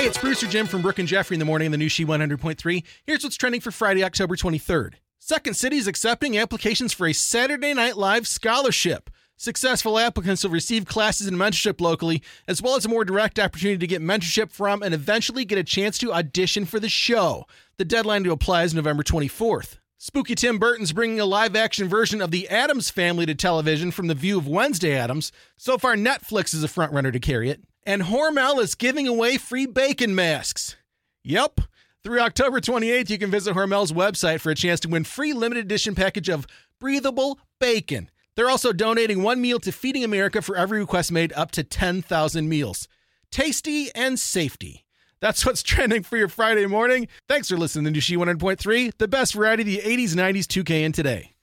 Hey, it's producer Jim from Brooke and Jeffrey in the morning in the new She 100.3. Here's what's trending for Friday, October 23rd. Second City is accepting applications for a Saturday Night Live scholarship. Successful applicants will receive classes and mentorship locally, as well as a more direct opportunity to get mentorship from and eventually get a chance to audition for the show. The deadline to apply is November 24th. Spooky Tim Burton's bringing a live action version of the Addams family to television from the view of Wednesday Addams. So far, Netflix is a frontrunner to carry it. And Hormel is giving away free bacon masks. Yep. Through October 28th, you can visit Hormel's website for a chance to win free limited edition package of breathable bacon. They're also donating one meal to Feeding America for every request made up to 10,000 meals. Tasty and safety. That's what's trending for your Friday morning. Thanks for listening to She 100.3, the best variety of the 80s, 90s, 2K, and today.